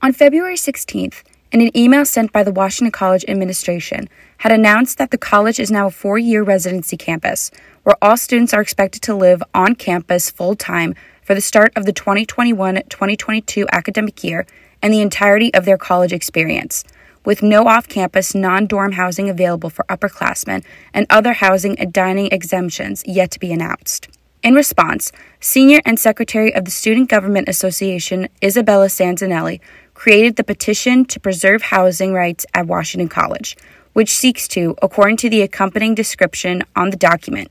On February 16th, in an email sent by the Washington College administration, had announced that the college is now a four year residency campus where all students are expected to live on campus full time for the start of the 2021 2022 academic year and the entirety of their college experience, with no off campus, non dorm housing available for upperclassmen and other housing and dining exemptions yet to be announced. In response, Senior and Secretary of the Student Government Association, Isabella Sansanelli, created the Petition to Preserve Housing Rights at Washington College, which seeks to, according to the accompanying description on the document,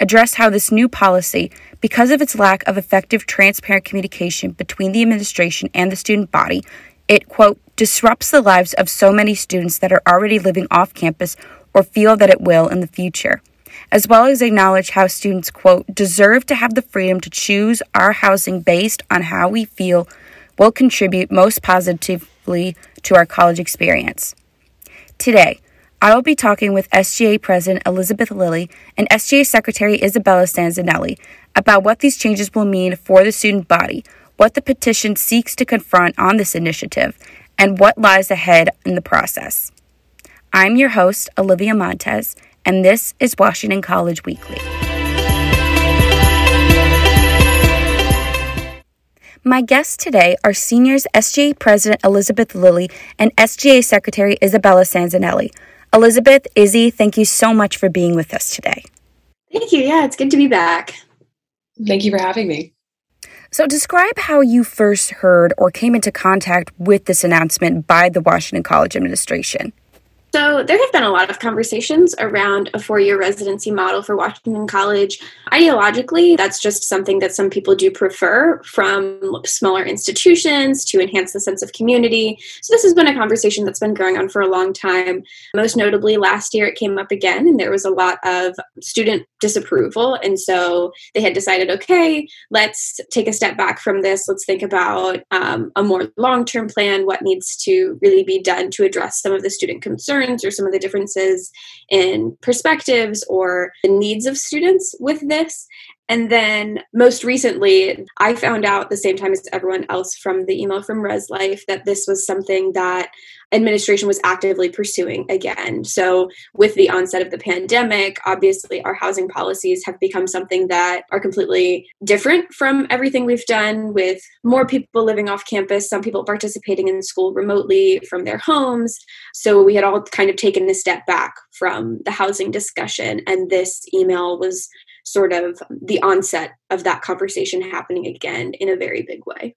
address how this new policy, because of its lack of effective, transparent communication between the administration and the student body, it, quote, disrupts the lives of so many students that are already living off campus or feel that it will in the future as well as acknowledge how students, quote, deserve to have the freedom to choose our housing based on how we feel will contribute most positively to our college experience. Today, I will be talking with SGA President Elizabeth Lilly and SGA Secretary Isabella Sansanelli about what these changes will mean for the student body, what the petition seeks to confront on this initiative, and what lies ahead in the process. I'm your host, Olivia Montez, and this is Washington College Weekly. My guests today are Seniors SGA President Elizabeth Lilly and SGA Secretary Isabella Sansanelli. Elizabeth, Izzy, thank you so much for being with us today. Thank you. Yeah, it's good to be back. Thank you for having me. So, describe how you first heard or came into contact with this announcement by the Washington College administration. So, there have been a lot of conversations around a four year residency model for Washington College. Ideologically, that's just something that some people do prefer from smaller institutions to enhance the sense of community. So, this has been a conversation that's been going on for a long time. Most notably, last year it came up again, and there was a lot of student disapproval. And so they had decided okay, let's take a step back from this. Let's think about um, a more long term plan, what needs to really be done to address some of the student concerns or some of the differences in perspectives or the needs of students with this. And then most recently, I found out the same time as everyone else from the email from Res Life that this was something that administration was actively pursuing again. So, with the onset of the pandemic, obviously our housing policies have become something that are completely different from everything we've done with more people living off campus, some people participating in school remotely from their homes. So, we had all kind of taken a step back from the housing discussion, and this email was sort of the onset of that conversation happening again in a very big way.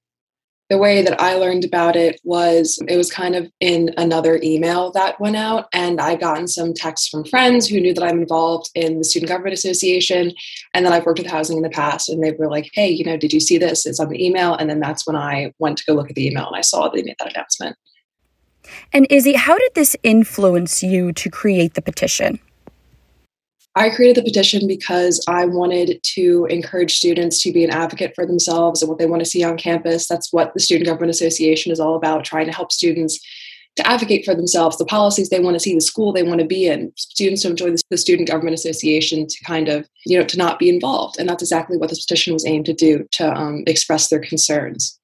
The way that I learned about it was it was kind of in another email that went out, and I gotten some texts from friends who knew that I'm involved in the Student Government Association and that I've worked with housing in the past. And they were like, hey, you know, did you see this? It's on the email. And then that's when I went to go look at the email and I saw they made that announcement. And Izzy, how did this influence you to create the petition? I created the petition because I wanted to encourage students to be an advocate for themselves and what they want to see on campus. That's what the Student Government Association is all about, trying to help students to advocate for themselves, the policies they want to see, the school they want to be in. Students don't join the Student Government Association to kind of, you know, to not be involved. And that's exactly what this petition was aimed to do, to um, express their concerns.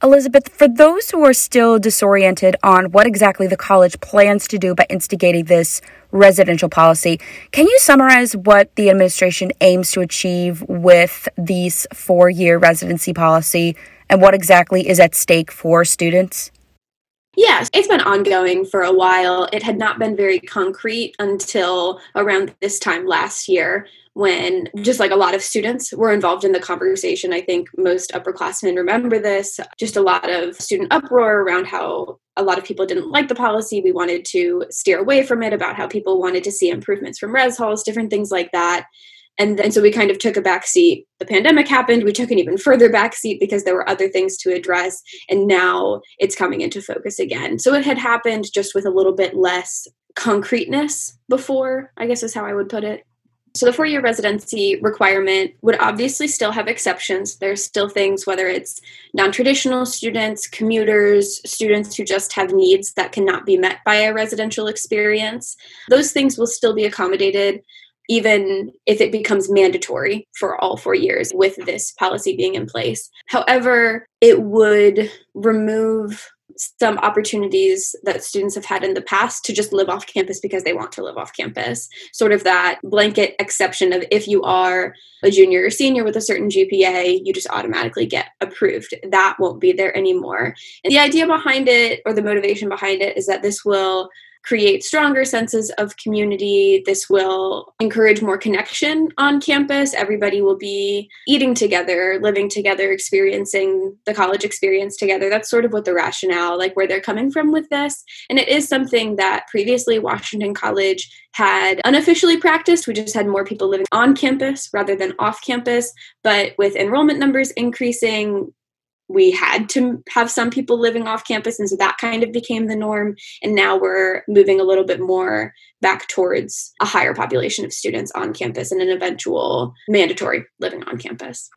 Elizabeth, for those who are still disoriented on what exactly the college plans to do by instigating this residential policy, can you summarize what the administration aims to achieve with these four year residency policy and what exactly is at stake for students? Yes, it's been ongoing for a while. It had not been very concrete until around this time last year when just like a lot of students were involved in the conversation. I think most upperclassmen remember this. Just a lot of student uproar around how a lot of people didn't like the policy. We wanted to steer away from it, about how people wanted to see improvements from res halls, different things like that. And then so we kind of took a back seat. The pandemic happened. We took an even further back seat because there were other things to address. And now it's coming into focus again. So it had happened just with a little bit less concreteness before, I guess is how I would put it. So the four-year residency requirement would obviously still have exceptions. There's still things, whether it's non-traditional students, commuters, students who just have needs that cannot be met by a residential experience. Those things will still be accommodated even if it becomes mandatory for all four years with this policy being in place. However, it would remove some opportunities that students have had in the past to just live off campus because they want to live off campus. Sort of that blanket exception of if you are a junior or senior with a certain GPA, you just automatically get approved. That won't be there anymore. And the idea behind it or the motivation behind it is that this will create stronger senses of community. This will encourage more connection on campus. Everybody will be eating together, living together, experiencing the college experience together. That's sort of what the rationale, like where they're coming from with this. And it is something that previously Washington College had unofficially practiced. We just had more people living on campus rather than off campus. But with enrollment numbers increasing, we had to have some people living off campus and so that kind of became the norm and now we're moving a little bit more back towards a higher population of students on campus and an eventual mandatory living on campus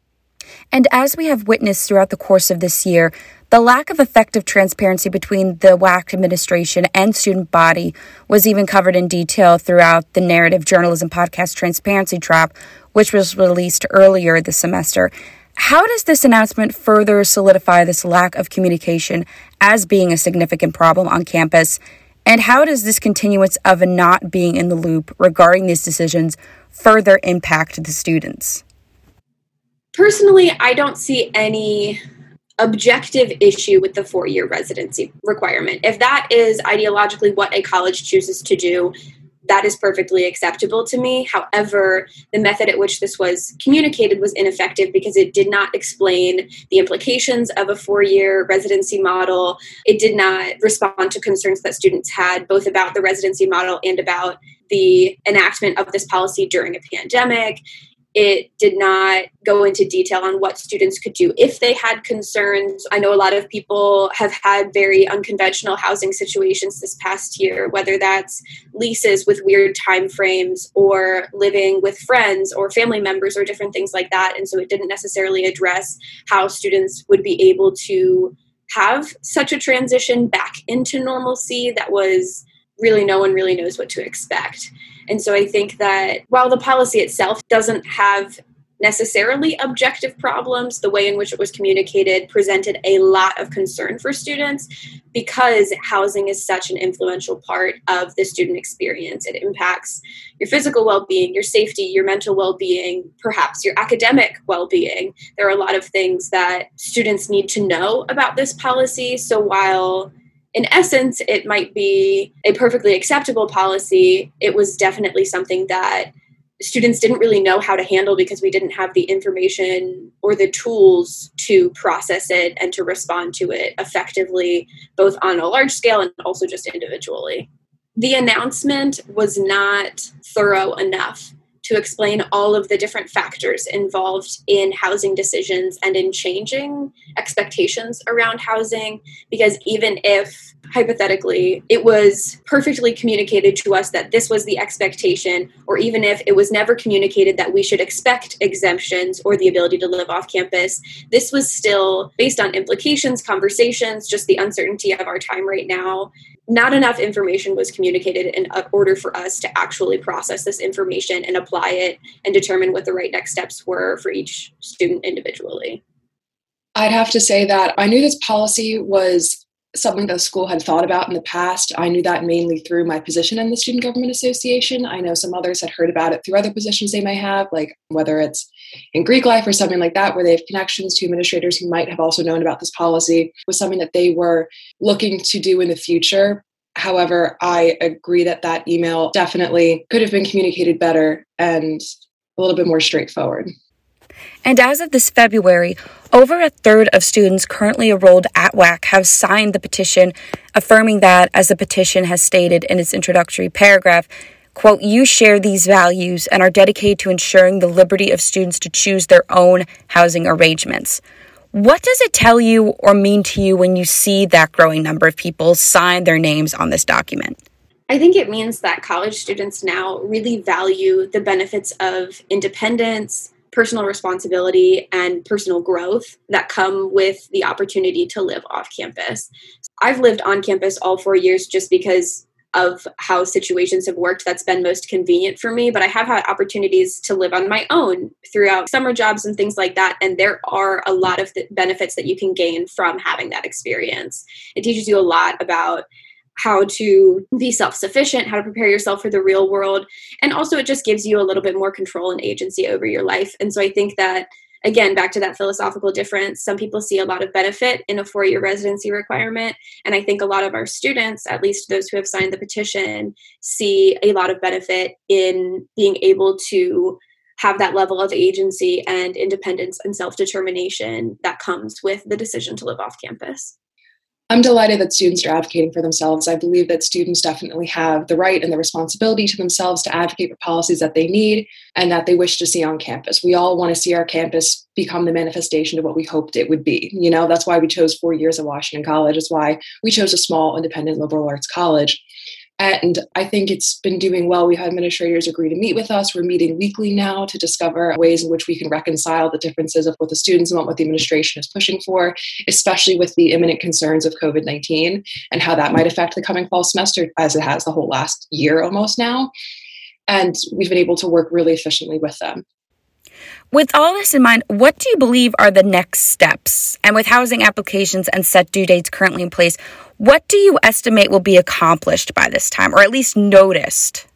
and as we have witnessed throughout the course of this year the lack of effective transparency between the WAC administration and student body was even covered in detail throughout the narrative journalism podcast Transparency Trap, which was released earlier this semester. How does this announcement further solidify this lack of communication as being a significant problem on campus? And how does this continuance of not being in the loop regarding these decisions further impact the students? Personally, I don't see any objective issue with the four year residency requirement. If that is ideologically what a college chooses to do, that is perfectly acceptable to me. However, the method at which this was communicated was ineffective because it did not explain the implications of a four year residency model. It did not respond to concerns that students had, both about the residency model and about the enactment of this policy during a pandemic. It did not go into detail on what students could do if they had concerns. I know a lot of people have had very unconventional housing situations this past year, whether that's leases with weird time frames or living with friends or family members or different things like that. And so it didn't necessarily address how students would be able to have such a transition back into normalcy that was really no one really knows what to expect. And so I think that while the policy itself doesn't have necessarily objective problems, the way in which it was communicated presented a lot of concern for students because housing is such an influential part of the student experience. It impacts your physical well being, your safety, your mental well being, perhaps your academic well being. There are a lot of things that students need to know about this policy. So while in essence, it might be a perfectly acceptable policy. It was definitely something that students didn't really know how to handle because we didn't have the information or the tools to process it and to respond to it effectively, both on a large scale and also just individually. The announcement was not thorough enough to explain all of the different factors involved in housing decisions and in changing expectations around housing. Because even if hypothetically it was perfectly communicated to us that this was the expectation, or even if it was never communicated that we should expect exemptions or the ability to live off campus, this was still based on implications, conversations, just the uncertainty of our time right now not enough information was communicated in order for us to actually process this information and apply it and determine what the right next steps were for each student individually. I'd have to say that I knew this policy was something the school had thought about in the past. I knew that mainly through my position in the Student Government Association. I know some others had heard about it through other positions they may have, like whether it's in Greek life or something like that, where they have connections to administrators who might have also known about this policy, was something that they were looking to do in the future. However, I agree that that email definitely could have been communicated better and a little bit more straightforward. And as of this February, over a third of students currently enrolled at WAC have signed the petition, affirming that, as the petition has stated in its introductory paragraph, quote, you share these values and are dedicated to ensuring the liberty of students to choose their own housing arrangements. What does it tell you or mean to you when you see that growing number of people sign their names on this document? I think it means that college students now really value the benefits of independence, personal responsibility, and personal growth that come with the opportunity to live off campus. I've lived on campus all four years just because of how situations have worked that's been most convenient for me but i have had opportunities to live on my own throughout summer jobs and things like that and there are a lot of benefits that you can gain from having that experience it teaches you a lot about how to be self sufficient, how to prepare yourself for the real world. And also, it just gives you a little bit more control and agency over your life. And so, I think that, again, back to that philosophical difference, some people see a lot of benefit in a four year residency requirement. And I think a lot of our students, at least those who have signed the petition, see a lot of benefit in being able to have that level of agency and independence and self determination that comes with the decision to live off campus. I'm delighted that students are advocating for themselves. I believe that students definitely have the right and the responsibility to themselves to advocate for policies that they need and that they wish to see on campus. We all want to see our campus become the manifestation of what we hoped it would be. You know, that's why we chose four years at Washington College. It's why we chose a small independent liberal arts college. And I think it's been doing well. We've had administrators agree to meet with us. We're meeting weekly now to discover ways in which we can reconcile the differences of what the students want, what the administration is pushing for, especially with the imminent concerns of COVID 19 and how that might affect the coming fall semester, as it has the whole last year almost now. And we've been able to work really efficiently with them. With all this in mind, what do you believe are the next steps? And with housing applications and set due dates currently in place, what do you estimate will be accomplished by this time, or at least noticed?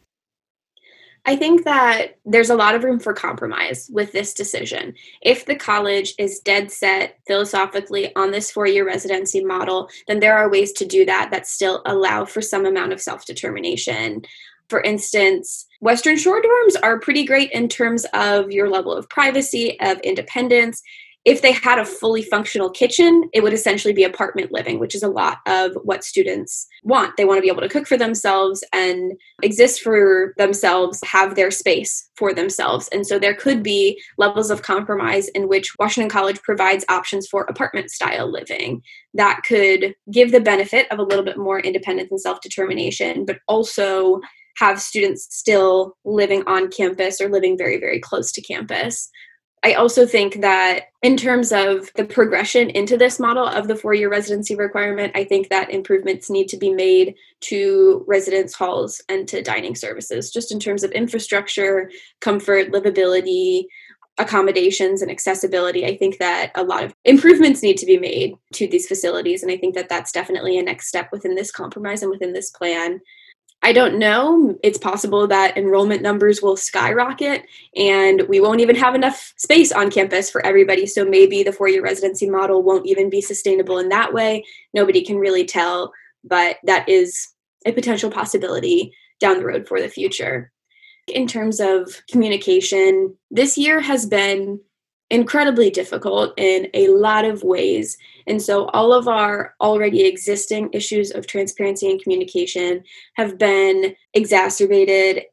I think that there's a lot of room for compromise with this decision. If the college is dead set philosophically on this four year residency model, then there are ways to do that that still allow for some amount of self determination. For instance, Western Shore dorms are pretty great in terms of your level of privacy, of independence. If they had a fully functional kitchen, it would essentially be apartment living, which is a lot of what students want. They want to be able to cook for themselves and exist for themselves, have their space for themselves. And so there could be levels of compromise in which Washington College provides options for apartment style living that could give the benefit of a little bit more independence and self determination, but also have students still living on campus or living very, very close to campus. I also think that in terms of the progression into this model of the four year residency requirement, I think that improvements need to be made to residence halls and to dining services, just in terms of infrastructure, comfort, livability, accommodations, and accessibility. I think that a lot of improvements need to be made to these facilities. And I think that that's definitely a next step within this compromise and within this plan. I don't know. It's possible that enrollment numbers will skyrocket and we won't even have enough space on campus for everybody. So maybe the four year residency model won't even be sustainable in that way. Nobody can really tell, but that is a potential possibility down the road for the future. In terms of communication, this year has been incredibly difficult in a lot of ways. And so, all of our already existing issues of transparency and communication have been exacerbated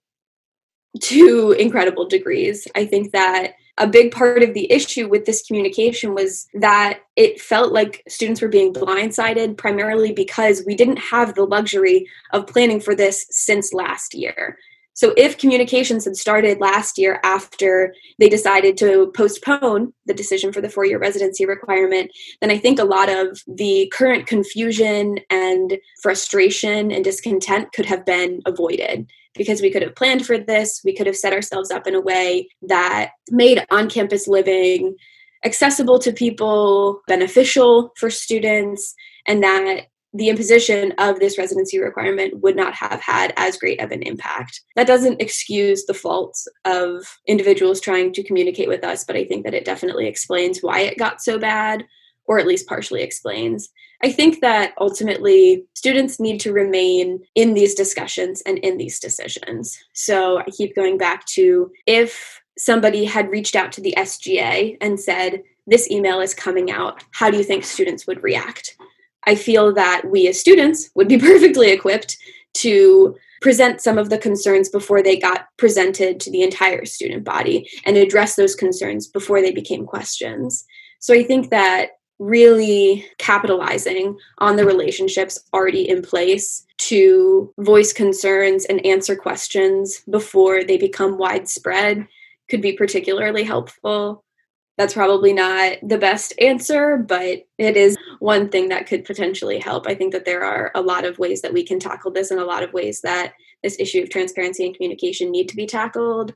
to incredible degrees. I think that a big part of the issue with this communication was that it felt like students were being blindsided primarily because we didn't have the luxury of planning for this since last year. So, if communications had started last year after they decided to postpone the decision for the four year residency requirement, then I think a lot of the current confusion and frustration and discontent could have been avoided because we could have planned for this. We could have set ourselves up in a way that made on campus living accessible to people, beneficial for students, and that the imposition of this residency requirement would not have had as great of an impact. That doesn't excuse the faults of individuals trying to communicate with us, but I think that it definitely explains why it got so bad, or at least partially explains. I think that ultimately students need to remain in these discussions and in these decisions. So I keep going back to if somebody had reached out to the SGA and said, This email is coming out, how do you think students would react? I feel that we as students would be perfectly equipped to present some of the concerns before they got presented to the entire student body and address those concerns before they became questions. So I think that really capitalizing on the relationships already in place to voice concerns and answer questions before they become widespread could be particularly helpful. That's probably not the best answer, but it is one thing that could potentially help. I think that there are a lot of ways that we can tackle this and a lot of ways that this issue of transparency and communication need to be tackled.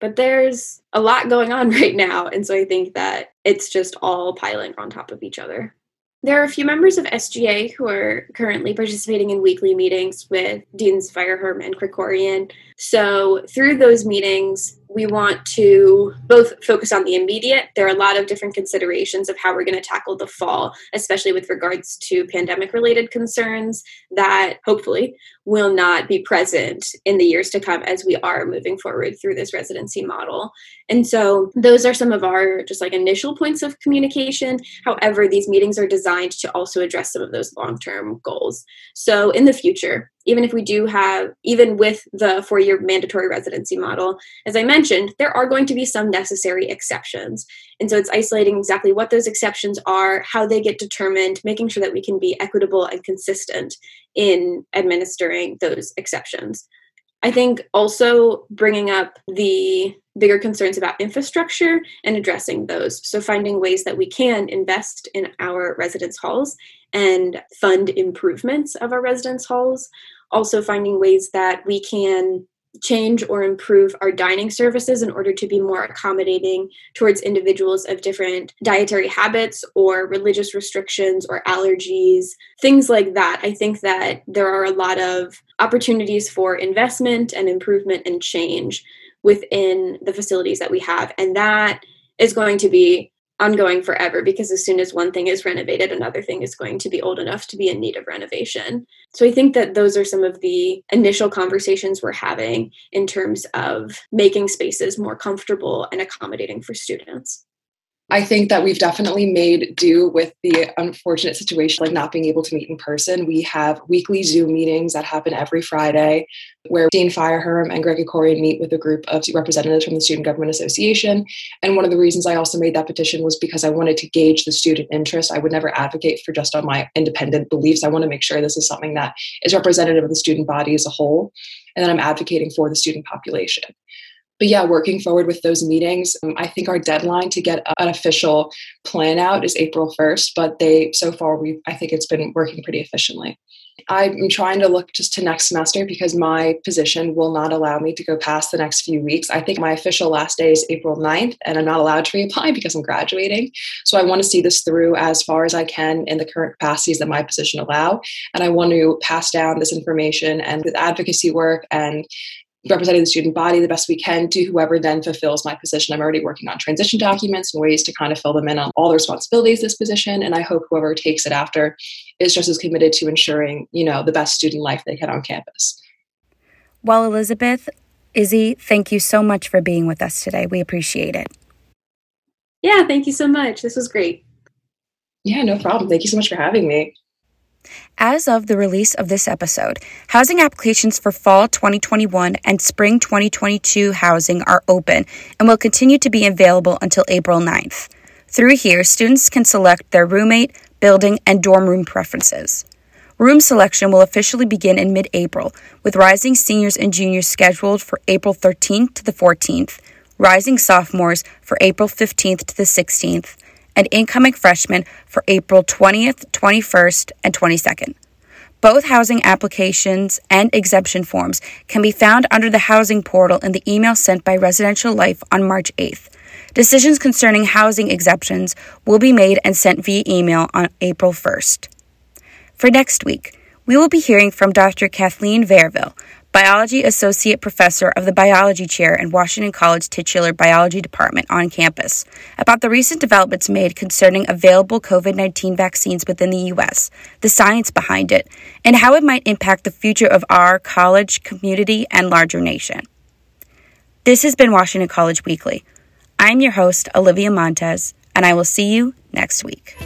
But there's a lot going on right now. And so I think that it's just all piling on top of each other. There are a few members of SGA who are currently participating in weekly meetings with Deans Feyerherm and Krikorian. So, through those meetings, we want to both focus on the immediate. There are a lot of different considerations of how we're going to tackle the fall, especially with regards to pandemic related concerns that hopefully will not be present in the years to come as we are moving forward through this residency model. And so those are some of our just like initial points of communication. However, these meetings are designed to also address some of those long term goals. So in the future, even if we do have, even with the four year mandatory residency model, as I mentioned, there are going to be some necessary exceptions. And so it's isolating exactly what those exceptions are, how they get determined, making sure that we can be equitable and consistent in administering those exceptions. I think also bringing up the bigger concerns about infrastructure and addressing those. So, finding ways that we can invest in our residence halls and fund improvements of our residence halls also finding ways that we can change or improve our dining services in order to be more accommodating towards individuals of different dietary habits or religious restrictions or allergies, things like that. I think that there are a lot of opportunities for investment and improvement and change within the facilities that we have. And that is going to be ongoing forever because as soon as one thing is renovated, another thing is going to be old enough to be in need of renovation. So I think that those are some of the initial conversations we're having in terms of making spaces more comfortable and accommodating for students. I think that we've definitely made do with the unfortunate situation, like not being able to meet in person. We have weekly Zoom meetings that happen every Friday where Dean Feyerherm and Greg Krikorian meet with a group of representatives from the Student Government Association. And one of the reasons I also made that petition was because I wanted to gauge the student interest. I would never advocate for just on my independent beliefs. I want to make sure this is something that is representative of the student body as a whole and that I'm advocating for the student population but yeah, working forward with those meetings. Um, I think our deadline to get an official plan out is April 1st, but they so far we I think it's been working pretty efficiently. I'm trying to look just to next semester because my position will not allow me to go past the next few weeks. I think my official last day is April 9th, and I'm not allowed to reapply because I'm graduating. So I want to see this through as far as I can in the current capacities that my position allow. And I want to pass down this information and with advocacy work and representing the student body the best we can to whoever then fulfills my position. I'm already working on transition documents and ways to kind of fill them in on all the responsibilities of this position. And I hope whoever takes it after is just as committed to ensuring, you know, the best student life they can on campus. Well, Elizabeth, Izzy, thank you so much for being with us today. We appreciate it. Yeah, thank you so much. This was great. Yeah, no problem. Thank you so much for having me. As of the release of this episode, housing applications for fall 2021 and spring 2022 housing are open and will continue to be available until April 9th. Through here, students can select their roommate, building, and dorm room preferences. Room selection will officially begin in mid April, with rising seniors and juniors scheduled for April 13th to the 14th, rising sophomores for April 15th to the 16th, and incoming freshmen for April 20th, 21st, and 22nd. Both housing applications and exemption forms can be found under the housing portal in the email sent by Residential Life on March 8th. Decisions concerning housing exemptions will be made and sent via email on April 1st. For next week, we will be hearing from Dr. Kathleen Verville, Biology Associate Professor of the Biology Chair in Washington College Titular Biology Department on campus, about the recent developments made concerning available COVID 19 vaccines within the U.S., the science behind it, and how it might impact the future of our college, community, and larger nation. This has been Washington College Weekly. I'm your host, Olivia Montez, and I will see you next week.